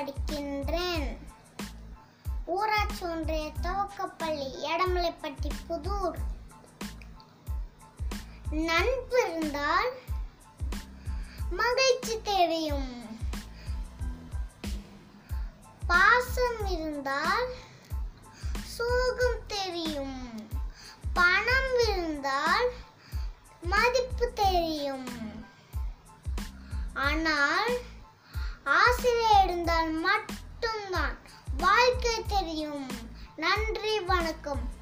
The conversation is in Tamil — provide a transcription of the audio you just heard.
படிக்கின்றேன். ஊராட்சி ஒன்றிய துவக்கப்பள்ளி எடமலைப்பட்டி புதூர். நண்பு இருந்தால் மகிழ்ச்சி தெரியும் பாசம் இருந்தால் சோகம் தெரியும். பணம் இருந்தால் மதிப்பு தெரியும். ஆனால் மட்டும்தான். வாழ்க்கை தெரியும். நன்றி வணக்கம்.